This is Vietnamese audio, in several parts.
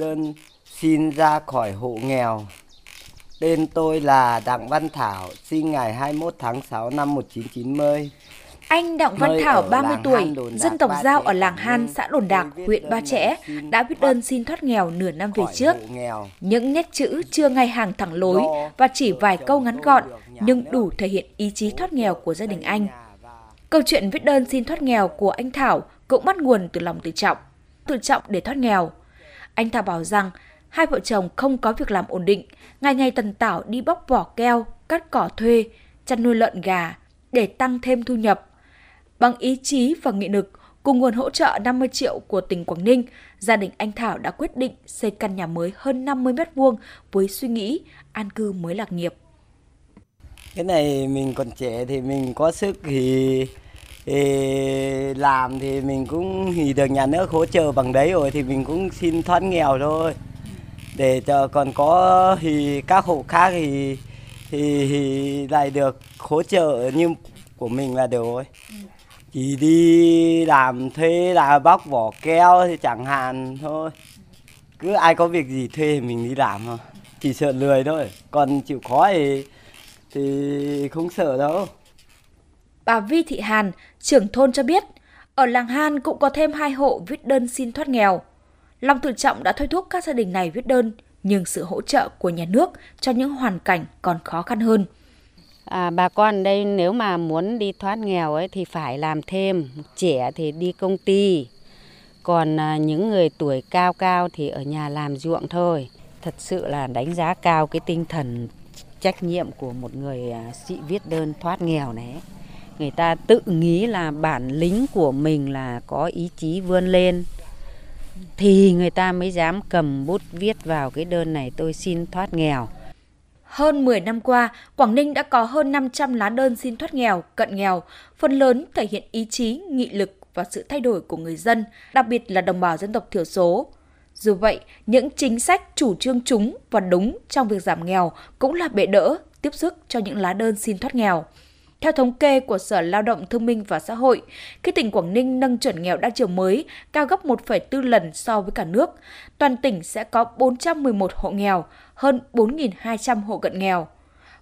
đơn xin ra khỏi hộ nghèo. Tên tôi là Đặng Văn Thảo, sinh ngày 21 tháng 6 năm 1990. Anh Đặng Văn Nơi Thảo, ở 30 làng tuổi, dân tộc Giao ở làng Han, xã Đồn Đạc, huyện Ba xin đã viết đơn xin thoát nghèo nửa năm về trước. Những nét chữ chưa ngay hàng thẳng lối và chỉ vài câu ngắn gọn nhưng đủ thể hiện ý chí thoát nghèo của gia đình anh. Câu chuyện viết đơn xin thoát nghèo của anh Thảo cũng bắt nguồn từ lòng tự trọng, tự trọng để thoát nghèo. Anh Thảo bảo rằng hai vợ chồng không có việc làm ổn định, ngày ngày tần tảo đi bóc vỏ keo, cắt cỏ thuê, chăn nuôi lợn gà để tăng thêm thu nhập. Bằng ý chí và nghị lực, cùng nguồn hỗ trợ 50 triệu của tỉnh Quảng Ninh, gia đình anh Thảo đã quyết định xây căn nhà mới hơn 50 mét vuông với suy nghĩ an cư mới lạc nghiệp. Cái này mình còn trẻ thì mình có sức thì, thì làm thì mình cũng thì được nhà nước hỗ trợ bằng đấy rồi thì mình cũng xin thoát nghèo thôi. Để cho còn có thì các hộ khác thì thì, thì lại được hỗ trợ như của mình là được rồi. Chỉ đi làm thuê là bóc vỏ keo thì chẳng hạn thôi. Cứ ai có việc gì thuê thì mình đi làm thôi. Chỉ sợ lười thôi. Còn chịu khó thì thì không sợ đâu. Bà Vi Thị Hàn, trưởng thôn cho biết, ở làng Han cũng có thêm hai hộ viết đơn xin thoát nghèo. Long tự trọng đã thôi thúc các gia đình này viết đơn, nhưng sự hỗ trợ của nhà nước cho những hoàn cảnh còn khó khăn hơn. À, bà con đây nếu mà muốn đi thoát nghèo ấy thì phải làm thêm, trẻ thì đi công ty, còn à, những người tuổi cao cao thì ở nhà làm ruộng thôi. Thật sự là đánh giá cao cái tinh thần trách nhiệm của một người à, sĩ viết đơn thoát nghèo này. ấy. Người ta tự nghĩ là bản lĩnh của mình là có ý chí vươn lên thì người ta mới dám cầm bút viết vào cái đơn này tôi xin thoát nghèo. Hơn 10 năm qua, Quảng Ninh đã có hơn 500 lá đơn xin thoát nghèo, cận nghèo, phần lớn thể hiện ý chí, nghị lực và sự thay đổi của người dân, đặc biệt là đồng bào dân tộc thiểu số. Dù vậy, những chính sách chủ trương chúng và đúng trong việc giảm nghèo cũng là bệ đỡ, tiếp sức cho những lá đơn xin thoát nghèo. Theo thống kê của Sở Lao động Thương minh và Xã hội, khi tỉnh Quảng Ninh nâng chuẩn nghèo đa chiều mới cao gấp 1,4 lần so với cả nước, toàn tỉnh sẽ có 411 hộ nghèo, hơn 4.200 hộ cận nghèo.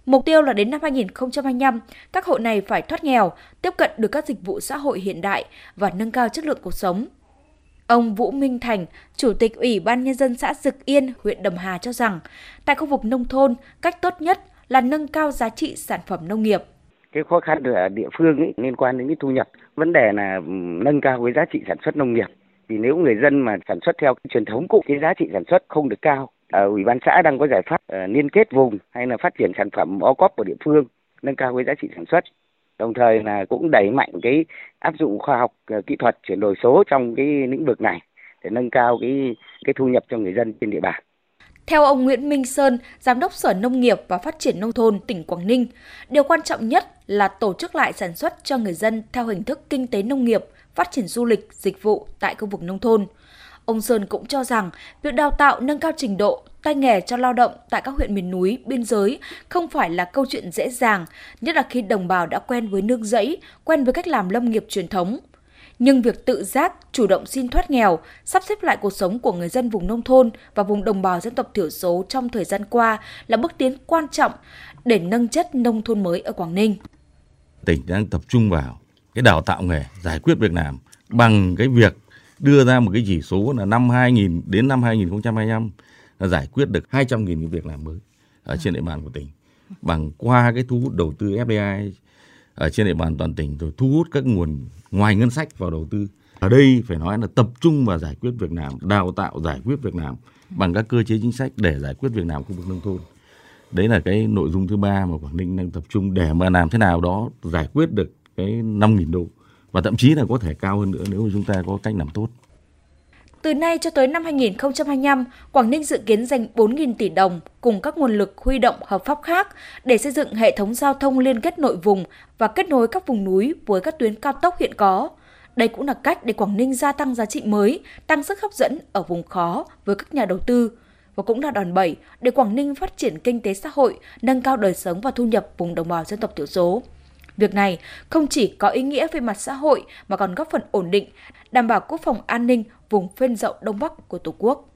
Mục tiêu là đến năm 2025, các hộ này phải thoát nghèo, tiếp cận được các dịch vụ xã hội hiện đại và nâng cao chất lượng cuộc sống. Ông Vũ Minh Thành, Chủ tịch Ủy ban Nhân dân xã Dực Yên, huyện Đầm Hà cho rằng, tại khu vực nông thôn, cách tốt nhất là nâng cao giá trị sản phẩm nông nghiệp cái khó khăn ở địa phương ấy liên quan đến cái thu nhập. Vấn đề là ừ, nâng cao cái giá trị sản xuất nông nghiệp. Vì nếu người dân mà sản xuất theo cái truyền thống cũ cái giá trị sản xuất không được cao ở ủy ban xã đang có giải pháp uh, liên kết vùng hay là phát triển sản phẩm ô cóp của địa phương nâng cao cái giá trị sản xuất. Đồng thời là cũng đẩy mạnh cái áp dụng khoa học ờ, kỹ thuật chuyển đổi số trong cái lĩnh vực này để nâng cao cái cái thu nhập cho người dân trên địa bàn. Theo ông Nguyễn Minh Sơn, Giám đốc Sở Nông nghiệp và Phát triển Nông thôn tỉnh Quảng Ninh, điều quan trọng nhất là tổ chức lại sản xuất cho người dân theo hình thức kinh tế nông nghiệp, phát triển du lịch, dịch vụ tại khu vực nông thôn. Ông Sơn cũng cho rằng việc đào tạo nâng cao trình độ, tay nghề cho lao động tại các huyện miền núi, biên giới không phải là câu chuyện dễ dàng, nhất là khi đồng bào đã quen với nương rẫy, quen với cách làm lâm nghiệp truyền thống. Nhưng việc tự giác, chủ động xin thoát nghèo, sắp xếp lại cuộc sống của người dân vùng nông thôn và vùng đồng bào dân tộc thiểu số trong thời gian qua là bước tiến quan trọng để nâng chất nông thôn mới ở Quảng Ninh. tỉnh đang tập trung vào cái đào tạo nghề giải quyết việc làm bằng cái việc đưa ra một cái chỉ số là năm 2000 đến năm 2025 là giải quyết được 200.000 cái việc làm mới ở trên địa bàn của tỉnh bằng qua cái thu hút đầu tư FDI ở trên địa bàn toàn tỉnh rồi thu hút các nguồn, ngoài ngân sách vào đầu tư ở đây phải nói là tập trung vào giải quyết việc làm, đào tạo giải quyết việc làm bằng các cơ chế chính sách để giải quyết việc làm khu vực nông thôn đấy là cái nội dung thứ ba mà Quảng Ninh đang tập trung để mà làm thế nào đó giải quyết được cái 5.000 đô và thậm chí là có thể cao hơn nữa nếu mà chúng ta có cách làm tốt. Từ nay cho tới năm 2025, Quảng Ninh dự kiến dành 4.000 tỷ đồng cùng các nguồn lực huy động hợp pháp khác để xây dựng hệ thống giao thông liên kết nội vùng và kết nối các vùng núi với các tuyến cao tốc hiện có. Đây cũng là cách để Quảng Ninh gia tăng giá trị mới, tăng sức hấp dẫn ở vùng khó với các nhà đầu tư và cũng là đòn bẩy để Quảng Ninh phát triển kinh tế xã hội, nâng cao đời sống và thu nhập vùng đồng bào dân tộc thiểu số. Việc này không chỉ có ý nghĩa về mặt xã hội mà còn góp phần ổn định, đảm bảo quốc phòng an ninh vùng phên dậu Đông Bắc của Tổ quốc.